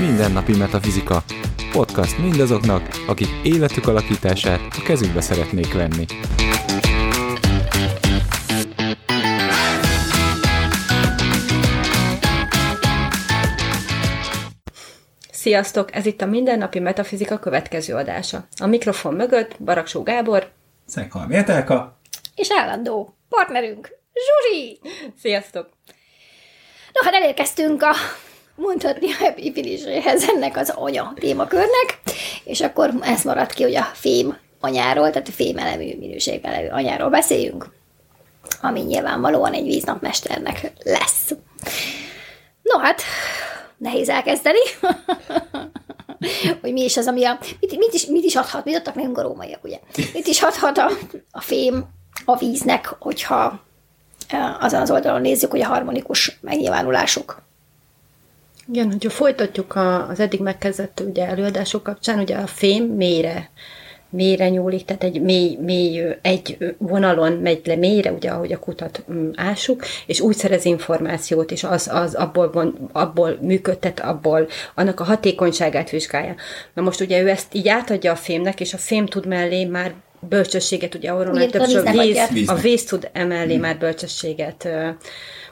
Mindennapi Metafizika. Podcast mindazoknak, akik életük alakítását a kezükbe szeretnék venni. Sziasztok! Ez itt a Mindennapi Metafizika következő adása. A mikrofon mögött Baraksó Gábor Szekhalmi Etelka. és állandó partnerünk, Zsuzsi! Sziasztok! No, hát elérkeztünk a mondhatni a happy finishéhez ennek az anya témakörnek, és akkor ez maradt ki, hogy a fém anyáról, tehát a fém elemű, minőségelemű anyáról beszéljünk, ami nyilvánvalóan egy víznapmesternek lesz. No hát, nehéz elkezdeni, hogy mi is az, ami a... Mit, mit, is, mit is adhat, mit adtak nekünk a rómaiak, ugye? Mit is adhat a, a fém a víznek, hogyha eh, azon az oldalon nézzük, hogy a harmonikus megnyilvánulásuk. Igen, hogyha folytatjuk az eddig megkezdett ugye, előadások kapcsán, ugye a fém mélyre, mélyre nyúlik, tehát egy mély, mély, egy vonalon megy le mélyre, ugye, ahogy a kutat mm, ásuk, és úgy szerez információt, és az, az abból, von, abból működtet, abból annak a hatékonyságát vizsgálja. Na most ugye ő ezt így átadja a fémnek, és a fém tud mellé már bölcsességet, ugye arról már többször víz, a víz tud emellé már bölcsességet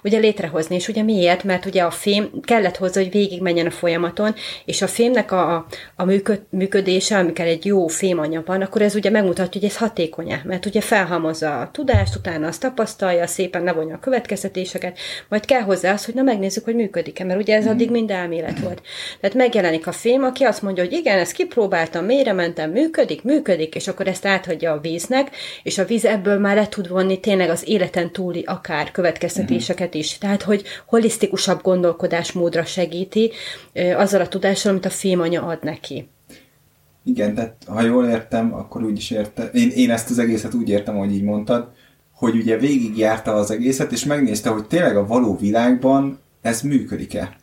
ugye létrehozni. És ugye miért? Mert ugye a fém kellett hozzá, hogy végigmenjen a folyamaton, és a fémnek a, a működ, működése, amikor egy jó fémanya van, akkor ez ugye megmutatja, hogy ez hatékony mert ugye felhalmozza a tudást, utána azt tapasztalja, szépen levonja a következtetéseket, majd kell hozzá az, hogy na megnézzük, hogy működik-e, mert ugye ez addig mind elmélet volt. Tehát megjelenik a fém, aki azt mondja, hogy igen, ezt kipróbáltam, mélyre mentem, működik, működik, és akkor ezt áthagyja a víznek, és a víz ebből már le tud vonni tényleg az életen túli akár következtetéseket is. Tehát, hogy holisztikusabb gondolkodásmódra segíti azzal a tudással, amit a fémanya ad neki. Igen, tehát ha jól értem, akkor úgy is értem. Én, én ezt az egészet úgy értem, hogy így mondtad, hogy ugye végigjárta az egészet, és megnézte, hogy tényleg a való világban ez működik-e.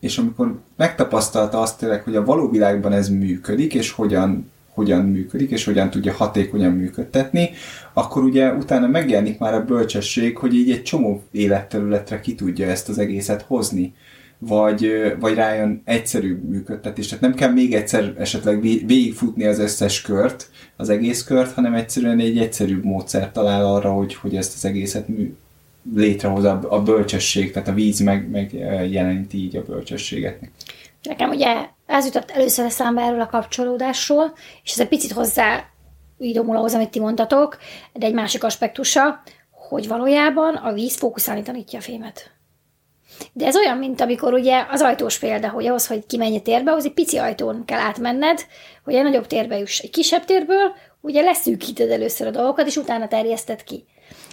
És amikor megtapasztalta azt tényleg, hogy a való világban ez működik, és hogyan, hogyan működik, és hogyan tudja hatékonyan működtetni, akkor ugye utána megjelenik már a bölcsesség, hogy így egy csomó életterületre ki tudja ezt az egészet hozni vagy, vagy rájön egyszerűbb működtetés. Tehát nem kell még egyszer esetleg vé- végigfutni az összes kört, az egész kört, hanem egyszerűen egy egyszerűbb módszert talál arra, hogy, hogy ezt az egészet mű, létrehoz a, a bölcsesség, tehát a víz meg, meg jeleníti így a bölcsességet. Nekem ugye ez jutott először eszembe erről a kapcsolódásról, és ez egy picit hozzá idomul ahhoz, amit ti mondtatok, de egy másik aspektusa, hogy valójában a víz fókuszálni tanítja a fémet. De ez olyan, mint amikor ugye az ajtós példa, hogy ahhoz, hogy kimenj a térbe, ahhoz egy pici ajtón kell átmenned, hogy egy nagyobb térbe juss. Egy kisebb térből ugye leszűkíted először a dolgokat, és utána terjeszted ki.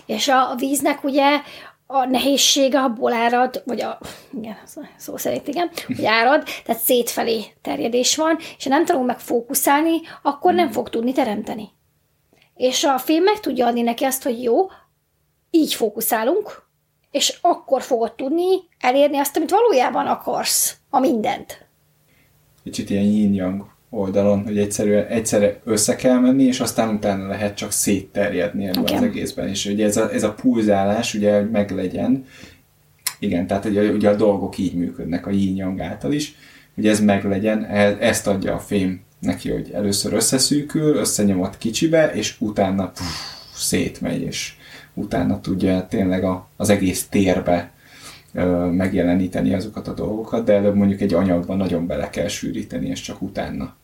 És a, a víznek ugye a nehézsége abból árad, vagy a, igen, szó- szerint igen, hogy árad, tehát szétfelé terjedés van, és ha nem tudunk meg fókuszálni, akkor nem fog tudni teremteni. És a film meg tudja adni neki azt, hogy jó, így fókuszálunk, és akkor fogod tudni elérni azt, amit valójában akarsz, a mindent. Kicsit ilyen yin-yang oldalon, hogy egyszerűen egyszerre össze kell menni, és aztán utána lehet csak szétterjedni ebben Igen. az egészben. És ugye ez a, ez a pulzálás ugye hogy meglegyen, igen, tehát ugye, ugye a dolgok így működnek a yin-yang által is, hogy ez meglegyen, e- ezt adja a fém neki, hogy először összeszűkül, összenyomott kicsibe, és utána pff, szétmegy, és utána tudja tényleg a, az egész térbe ö, megjeleníteni azokat a dolgokat, de előbb mondjuk egy anyagban nagyon bele kell sűríteni, és csak utána.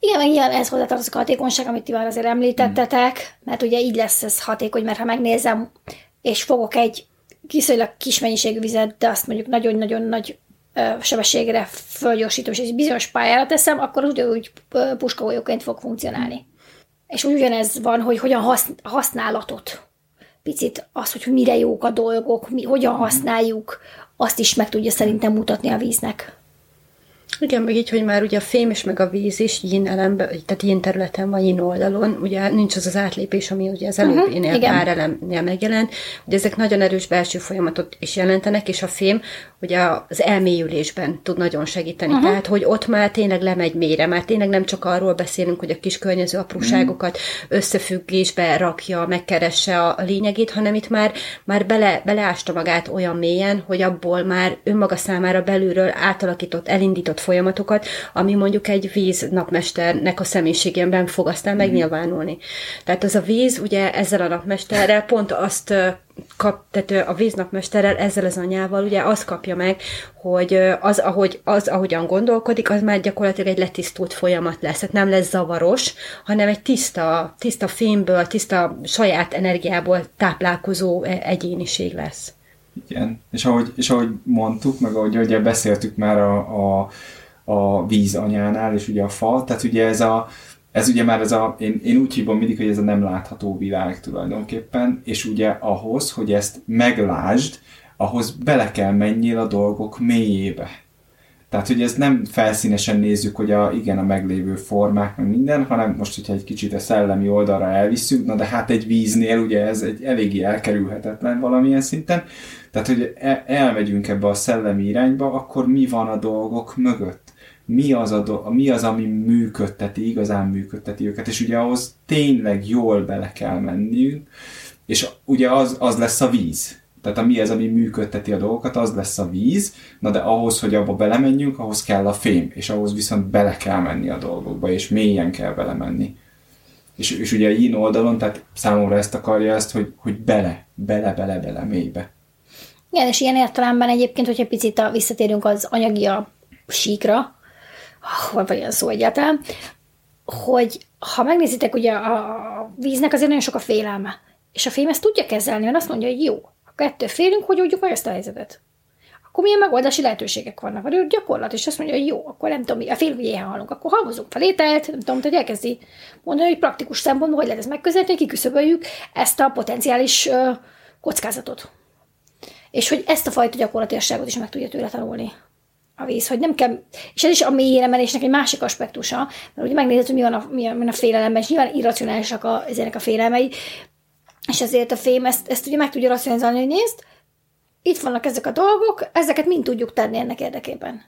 Igen, meg nyilván ez hozzátartozik a hatékonyság, amit ti már azért említettetek, mert ugye így lesz ez hatékony, mert ha megnézem, és fogok egy viszonylag kis mennyiségű vizet, de azt mondjuk nagyon-nagyon nagy sebességre fölgyorsítom, és egy bizonyos pályára teszem, akkor ugyanúgy ö, puskagolyóként fog funkcionálni. És ugyanez van, hogy hogyan hasz, használatot, picit az, hogy mire jók a dolgok, mi, hogyan használjuk, azt is meg tudja szerintem mutatni a víznek. Igen, meg így, hogy már ugye a fém és meg a víz is yin elembe, tehát yin területen van, yin oldalon, ugye nincs az az átlépés, ami ugye az előbbinél uh-huh, pár elemnél megjelent, ugye ezek nagyon erős belső folyamatot is jelentenek, és a fém ugye az elmélyülésben tud nagyon segíteni. Uh-huh. Tehát, hogy ott már tényleg lemegy mélyre, már tényleg nem csak arról beszélünk, hogy a kis környező apróságokat uh-huh. összefüggésbe rakja, megkeresse a, a lényegét, hanem itt már, már bele, beleásta magát olyan mélyen, hogy abból már önmaga számára belülről átalakított, elindított folyamatokat, ami mondjuk egy víz napmesternek a személyiségében fog aztán uh-huh. megnyilvánulni. Tehát az a víz ugye ezzel a napmesterrel pont azt kap, tehát a víznapmesterrel, ezzel az anyával ugye azt kapja meg, hogy az, ahogy, az, ahogyan gondolkodik, az már gyakorlatilag egy letisztult folyamat lesz. Tehát nem lesz zavaros, hanem egy tiszta, tiszta fémből, tiszta saját energiából táplálkozó egyéniség lesz. Igen, és ahogy, és ahogy mondtuk, meg ahogy ugye beszéltük már a, a, a víz anyánál, és ugye a fa, tehát ugye ez a, ez ugye már ez a, én, én úgy hívom mindig, hogy ez a nem látható világ tulajdonképpen, és ugye ahhoz, hogy ezt meglásd, ahhoz bele kell menjél a dolgok mélyébe. Tehát, hogy ez nem felszínesen nézzük, hogy a, igen, a meglévő formák, meg minden, hanem most, hogyha egy kicsit a szellemi oldalra elviszünk, na de hát egy víznél ugye ez egy eléggé elkerülhetetlen valamilyen szinten. Tehát, hogy e, elmegyünk ebbe a szellemi irányba, akkor mi van a dolgok mögött? Mi az, a do- mi az, ami működteti, igazán működteti őket, és ugye ahhoz tényleg jól bele kell menniünk, és ugye az, az lesz a víz. Tehát a mi az, ami működteti a dolgokat, az lesz a víz, na de ahhoz, hogy abba belemenjünk, ahhoz kell a fém, és ahhoz viszont bele kell menni a dolgokba, és mélyen kell belemenni. És, és ugye a yin oldalon, tehát számomra ezt akarja ezt, hogy, hogy bele, bele, bele, bele, mélybe. Igen, és ilyen értelemben egyébként, hogyha picit a, visszatérünk az anyagi a síkra, hol van ilyen szó egyáltalán, hogy ha megnézitek, ugye a, víznek azért nagyon sok a félelme. És a fém ezt tudja kezelni, mert azt mondja, hogy jó, a kettő félünk, hogy oldjuk meg ezt a helyzetet. Akkor milyen megoldási lehetőségek vannak? Vagy gyakorlat, és azt mondja, hogy jó, akkor nem tudom, a fél, hogy ilyen halunk, akkor halmozunk fel ételt, nem tudom, hogy elkezdi mondani, hogy praktikus szempontból, hogy lehet ezt megközelíteni, kiküszöböljük ezt a potenciális uh, kockázatot. És hogy ezt a fajta gyakorlatilasságot is meg tudja tőle tanulni a víz, hogy nem kell, és ez is a mélyére menésnek egy másik aspektusa, mert ugye megnézed, hogy mi van a, mi van a félelemben, és nyilván irracionálisak a, ezek a félelmei, és ezért a fém ezt, ezt ugye meg tudja racionalizálni, hogy nézd, itt vannak ezek a dolgok, ezeket mind tudjuk tenni ennek érdekében.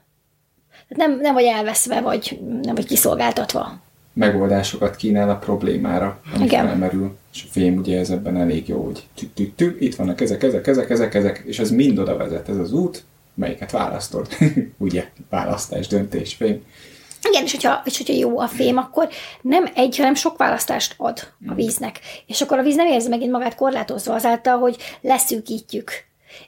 Tehát nem, nem vagy elveszve, vagy nem vagy kiszolgáltatva. Megoldásokat kínál a problémára, ami Igen. felmerül. És a fém ugye ez ebben elég jó, hogy tü, tü, tü, itt vannak ezek, ezek, ezek, ezek, ezek, és ez mind oda vezet, ez az út, melyiket választod. Ugye, választás, döntés, fém. Igen, és hogyha, és hogyha jó a fém, akkor nem egy, hanem sok választást ad a mm. víznek. És akkor a víz nem érzi megint magát korlátozva azáltal, hogy leszűkítjük.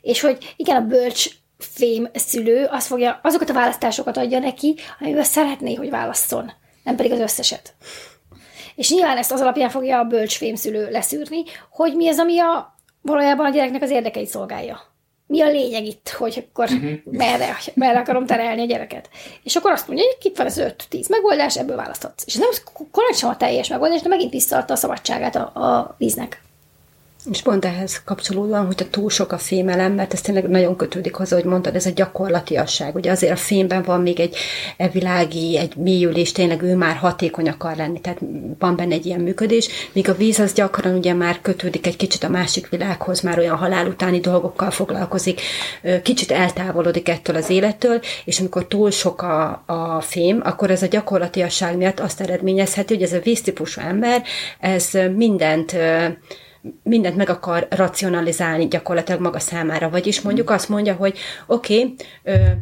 És hogy igen, a bölcs fém szülő az fogja, azokat a választásokat adja neki, amivel szeretné, hogy válasszon, nem pedig az összeset. És nyilván ezt az alapján fogja a bölcs fémszülő leszűrni, hogy mi az, ami a, valójában a gyereknek az érdekeit szolgálja mi a lényeg itt, hogy akkor uh-huh. merre, merre akarom terelni a gyereket. És akkor azt mondja, hogy itt van az 5-10 megoldás, ebből választhatsz. És nem korán sem a teljes megoldás, de megint visszaadta a szabadságát a, a víznek. És pont ehhez kapcsolódóan, hogyha túl sok a fémelem, mert ez tényleg nagyon kötődik hozzá, hogy mondtad, ez a gyakorlatiasság. Ugye azért a fémben van még egy világi, egy mélyülés, tényleg ő már hatékony akar lenni, tehát van benne egy ilyen működés, míg a víz az gyakran ugye már kötődik egy kicsit a másik világhoz, már olyan halál utáni dolgokkal foglalkozik, kicsit eltávolodik ettől az élettől, és amikor túl sok a, a fém, akkor ez a gyakorlatiasság miatt azt eredményezheti, hogy ez a víztípusú ember, ez mindent mindent meg akar racionalizálni gyakorlatilag maga számára. Vagyis mondjuk azt mondja, hogy oké, okay,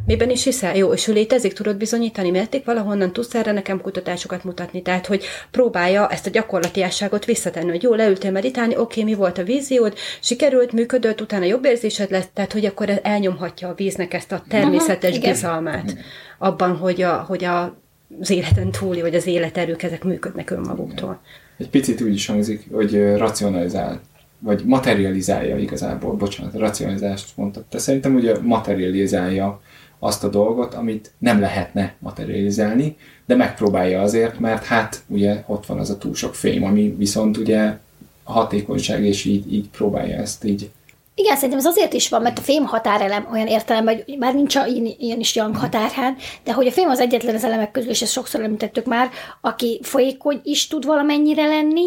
miben is hiszel? Jó, és ő létezik, tudod bizonyítani, merték valahonnan tudsz erre nekem kutatásokat mutatni. Tehát, hogy próbálja ezt a gyakorlatiásságot visszatenni, hogy jó, leültél meditálni, oké, okay, mi volt a víziód, sikerült, működött, utána jobb érzésed lett, tehát, hogy akkor elnyomhatja a víznek ezt a természetes Aha, bizalmát abban, hogy, a, hogy a, az életen túli, vagy az életerők ezek működnek önmaguktól. Igen egy picit úgy is hangzik, hogy racionalizál, vagy materializálja igazából, bocsánat, racionalizást mondtad. De szerintem ugye materializálja azt a dolgot, amit nem lehetne materializálni, de megpróbálja azért, mert hát ugye ott van az a túl sok fém, ami viszont ugye hatékonyság, és így, így próbálja ezt így Igen, szerintem ez azért is van, mert a fém határelem olyan értelemben, hogy már nincs a, ilyen, ilyen is Young határhán, de hogy a fém az egyetlen az elemek közül, és ezt sokszor említettük már, aki folyékony is tud valamennyire lenni,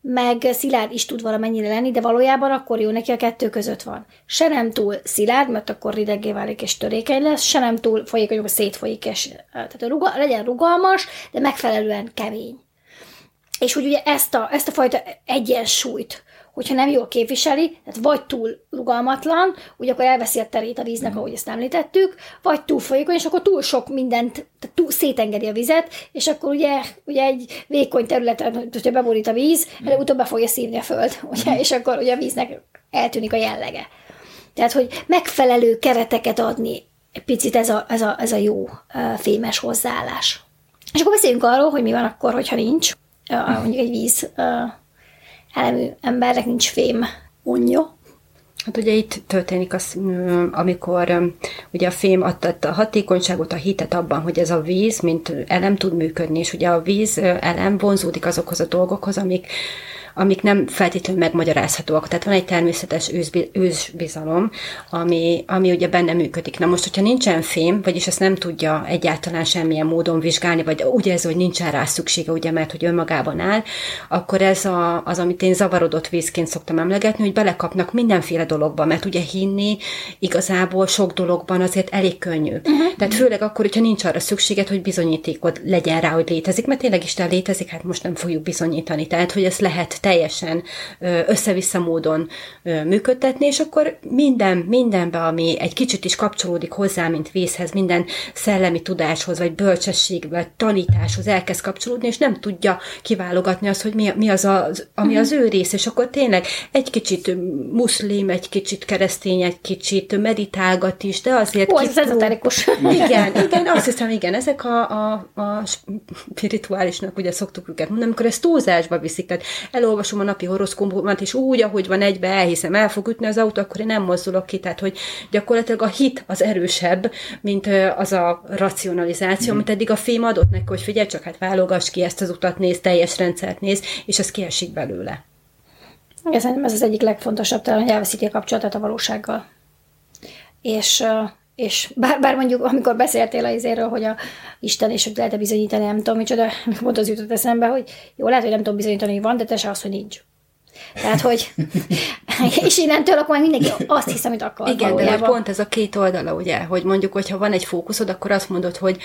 meg szilárd is tud valamennyire lenni, de valójában akkor jó neki a kettő között van. Se nem túl szilárd, mert akkor rideggé válik és törékeny lesz, se nem túl folyékony, hogy szétfolyik, és tehát ruga, legyen rugalmas, de megfelelően kemény. És hogy ugye ezt a, ezt a fajta egyensúlyt, hogyha nem jól képviseli, tehát vagy túl rugalmatlan, ugye akkor elveszi a terét a víznek, mm. ahogy ezt említettük, vagy túl folyékony, és akkor túl sok mindent, tehát túl szétengedi a vizet, és akkor ugye, ugye egy vékony területen, hogyha beborít a víz, mm. előbb-utóbb be fogja szívni a föld, ugye, mm. és akkor ugye a víznek eltűnik a jellege. Tehát, hogy megfelelő kereteket adni, egy picit ez a, ez a, ez a jó fémes hozzáállás. És akkor beszéljünk arról, hogy mi van akkor, hogyha nincs mondjuk egy víz elemű embernek nincs fém unja. Hát ugye itt történik az, amikor ugye a fém adta a hatékonyságot, a hitet abban, hogy ez a víz, mint elem tud működni, és ugye a víz elem vonzódik azokhoz a dolgokhoz, amik amik nem feltétlenül megmagyarázhatóak. Tehát van egy természetes ősbizalom, ami, ami ugye benne működik. Na most, hogyha nincsen fém, vagyis ezt nem tudja egyáltalán semmilyen módon vizsgálni, vagy úgy ez, hogy nincsen rá szüksége, ugye, mert hogy önmagában áll, akkor ez a, az, amit én zavarodott vízként szoktam emlegetni, hogy belekapnak mindenféle dologba, mert ugye hinni igazából sok dologban azért elég könnyű. Uh-huh. Tehát főleg akkor, hogyha nincs arra szükséged, hogy bizonyítékod legyen rá, hogy létezik, mert tényleg Isten létezik, hát most nem fogjuk bizonyítani. Tehát, hogy ezt lehet teljesen össze-vissza módon működtetni, és akkor minden, mindenbe, ami egy kicsit is kapcsolódik hozzá, mint vízhez, minden szellemi tudáshoz, vagy bölcsesség, vagy tanításhoz elkezd kapcsolódni, és nem tudja kiválogatni azt, hogy mi, mi az, az, ami az ő rész, és akkor tényleg egy kicsit muszlim, egy kicsit keresztény, egy kicsit meditálgat is, de azért... Ó, ez ezoterikus. Igen, igen, azt hiszem, igen, ezek a, a, a spirituálisnak ugye szoktuk őket mondani, amikor ezt túlzásba viszik, tehát elol elolvasom a napi horoszkópomat, és úgy, ahogy van egybe, elhiszem, el fog ütni az autó, akkor én nem mozdulok ki. Tehát, hogy gyakorlatilag a hit az erősebb, mint az a racionalizáció, mm. amit eddig a fém adott neki, hogy figyelj csak, hát válogass ki ezt az utat, néz, teljes rendszert néz, és az kiesik belőle. Igen, szerintem ez az egyik legfontosabb, talán, hogy elveszíti a kapcsolatot a valósággal. És és bár, bár mondjuk, amikor beszéltél az izéről, hogy a Isten és hogy lehet bizonyítani, nem tudom micsoda, pont az jutott eszembe, hogy jó, lehet, hogy nem tudom bizonyítani, hogy van, de te se az, hogy nincs. Tehát, hogy és innentől akkor mindenki azt hiszem, hogy akar. Igen, valójában. de pont ez a két oldala, ugye, hogy mondjuk, hogyha van egy fókuszod, akkor azt mondod, hogy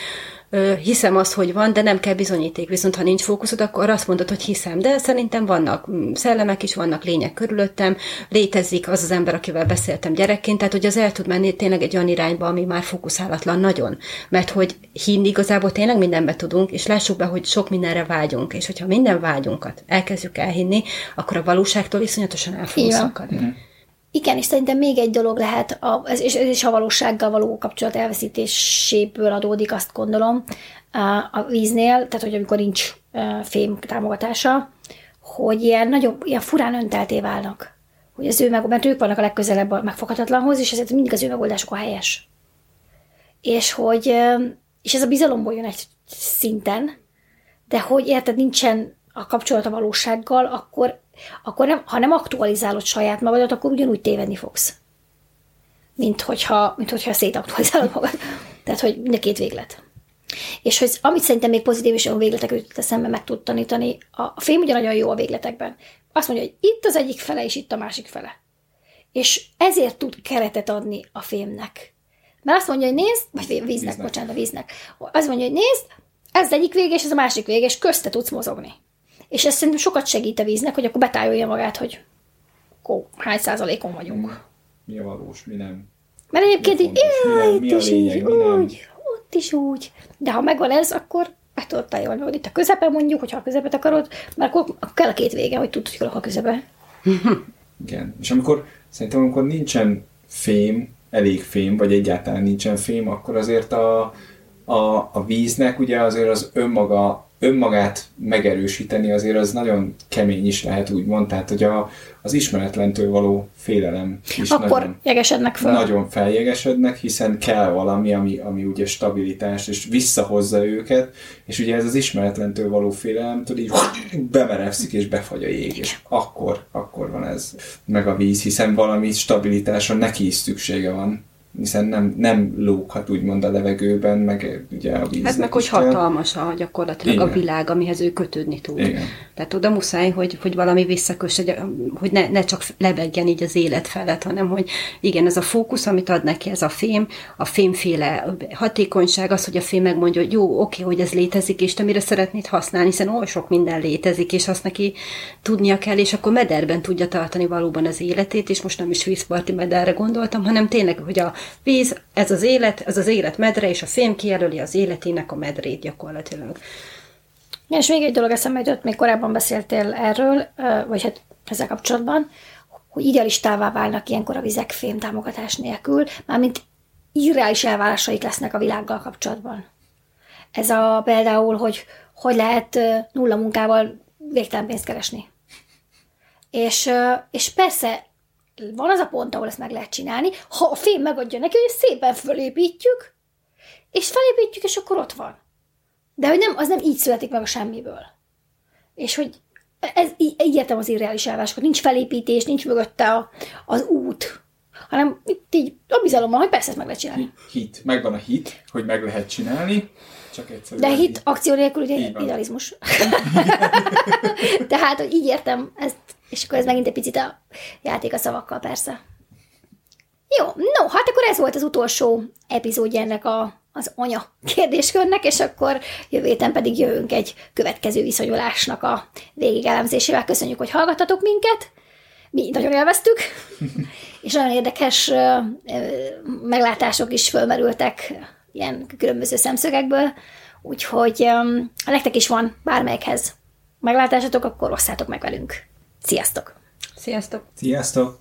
hiszem azt, hogy van, de nem kell bizonyíték. Viszont ha nincs fókuszod, akkor azt mondod, hogy hiszem. De szerintem vannak mm, szellemek is, vannak lények körülöttem, létezik az az ember, akivel beszéltem gyerekként, tehát hogy az el tud menni tényleg egy olyan irányba, ami már fókuszálatlan nagyon. Mert hogy hinni igazából tényleg mindenbe tudunk, és lássuk be, hogy sok mindenre vágyunk. És hogyha minden vágyunkat elkezdjük elhinni, akkor a valóságtól iszonyatosan el fogunk szakadni. Igen, és szerintem még egy dolog lehet, a, és ez is a valósággal való kapcsolat elveszítéséből adódik, azt gondolom, a víznél, tehát hogy amikor nincs fém támogatása, hogy ilyen nagyon, ilyen furán öntelté válnak. Hogy az ő meg, mert ők vannak a legközelebb a megfoghatatlanhoz, és ezért mindig az ő megoldásuk a helyes. És hogy, és ez a bizalomból jön egy szinten, de hogy érted, nincsen a kapcsolat a valósággal, akkor akkor nem, ha nem aktualizálod saját magadat, akkor ugyanúgy tévedni fogsz. Mint hogyha, mint hogyha szétaktualizálod magad. Tehát, hogy mind a két véglet. És hogy amit szerintem még pozitív és olyan végletek jutott eszembe meg tud tanítani, a film ugye nagyon jó a végletekben. Azt mondja, hogy itt az egyik fele, és itt a másik fele. És ezért tud keretet adni a filmnek. Mert azt mondja, hogy nézd, vagy víznek, víznek. bocsánat, a víznek. Azt mondja, hogy nézd, ez az egyik vége, és ez a másik vége, és közte tudsz mozogni. És ez szerintem sokat segít a víznek, hogy akkor betájolja magát, hogy akkor hány százalékon vagyunk. Mi a valós, mi nem. Mert egyébként így, jaj, itt is így, úgy, ott is úgy. De ha megvan ez, akkor meg tudod tájolni, hogy itt a közepe mondjuk, hogyha a közepet akarod, mert akkor, akkor kell a két vége, hogy tudod, hogy a közepe. Igen. És amikor, szerintem amikor nincsen fém, elég fém, vagy egyáltalán nincsen fém, akkor azért a, a, a víznek ugye azért az önmaga önmagát megerősíteni azért az nagyon kemény is lehet úgymond, tehát hogy a, az ismeretlentől való félelem is Akkor nagyon, jegesednek föl. nagyon feljegesednek, hiszen kell valami, ami, ami ugye stabilitás, és visszahozza őket, és ugye ez az ismeretlentől való félelemtől így bemerevszik, és befagy a jég, és akkor, akkor van ez meg a víz, hiszen valami stabilitásra neki is szüksége van hiszen nem, nem lóghat úgymond a levegőben, meg ugye a víznek Hát meg, hogy hatalmas a gyakorlatilag Igen. a világ, amihez ő kötődni tud. Igen. Tehát oda muszáj, hogy, hogy valami visszakös, hogy, hogy ne, ne csak lebegjen így az élet felett, hanem hogy igen, ez a fókusz, amit ad neki ez a fém, a fémféle hatékonyság, az, hogy a fém megmondja, hogy jó, oké, hogy ez létezik, és te mire szeretnéd használni, hiszen oly sok minden létezik, és azt neki tudnia kell, és akkor mederben tudja tartani valóban az életét, és most nem is vízparti mederre gondoltam, hanem tényleg, hogy a víz, ez az élet, ez az élet medre, és a fém kijelöli az életének a medrét gyakorlatilag. Ja, és még egy dolog eszembe jutott, még korábban beszéltél erről, vagy hát ezzel kapcsolatban, hogy idealistává válnak ilyenkor a vizek fém támogatás nélkül, mármint irreális elvárásaik lesznek a világgal kapcsolatban. Ez a például, hogy hogy lehet nulla munkával végtelen pénzt keresni. És, és persze van az a pont, ahol ezt meg lehet csinálni, ha a fém megadja neki, hogy szépen fölépítjük, és felépítjük, és akkor ott van. De hogy nem, az nem így születik meg a semmiből. És hogy ez, így értem az irreális elvárásokat. Nincs felépítés, nincs mögötte a, az út, hanem itt így a bizalommal, hogy persze ezt meg lehet csinálni. Hit. Megvan a hit, hogy meg lehet csinálni, csak egyszerűen... De hit akció nélkül ugye idealizmus. Tehát, hogy így értem ezt, és akkor ez megint egy picit a játék a szavakkal, persze. Jó, no, hát akkor ez volt az utolsó epizódja ennek a, az anya kérdéskörnek, és akkor jövő héten pedig jövünk egy következő viszonyulásnak a végigelemzésével. Köszönjük, hogy hallgattatok minket. Mi nagyon élveztük, és nagyon érdekes meglátások is fölmerültek ilyen különböző szemszögekből, úgyhogy ö, ha nektek is van bármelyikhez meglátásatok, akkor osszátok meg velünk. Sziasztok! Sziasztok! Sziasztok!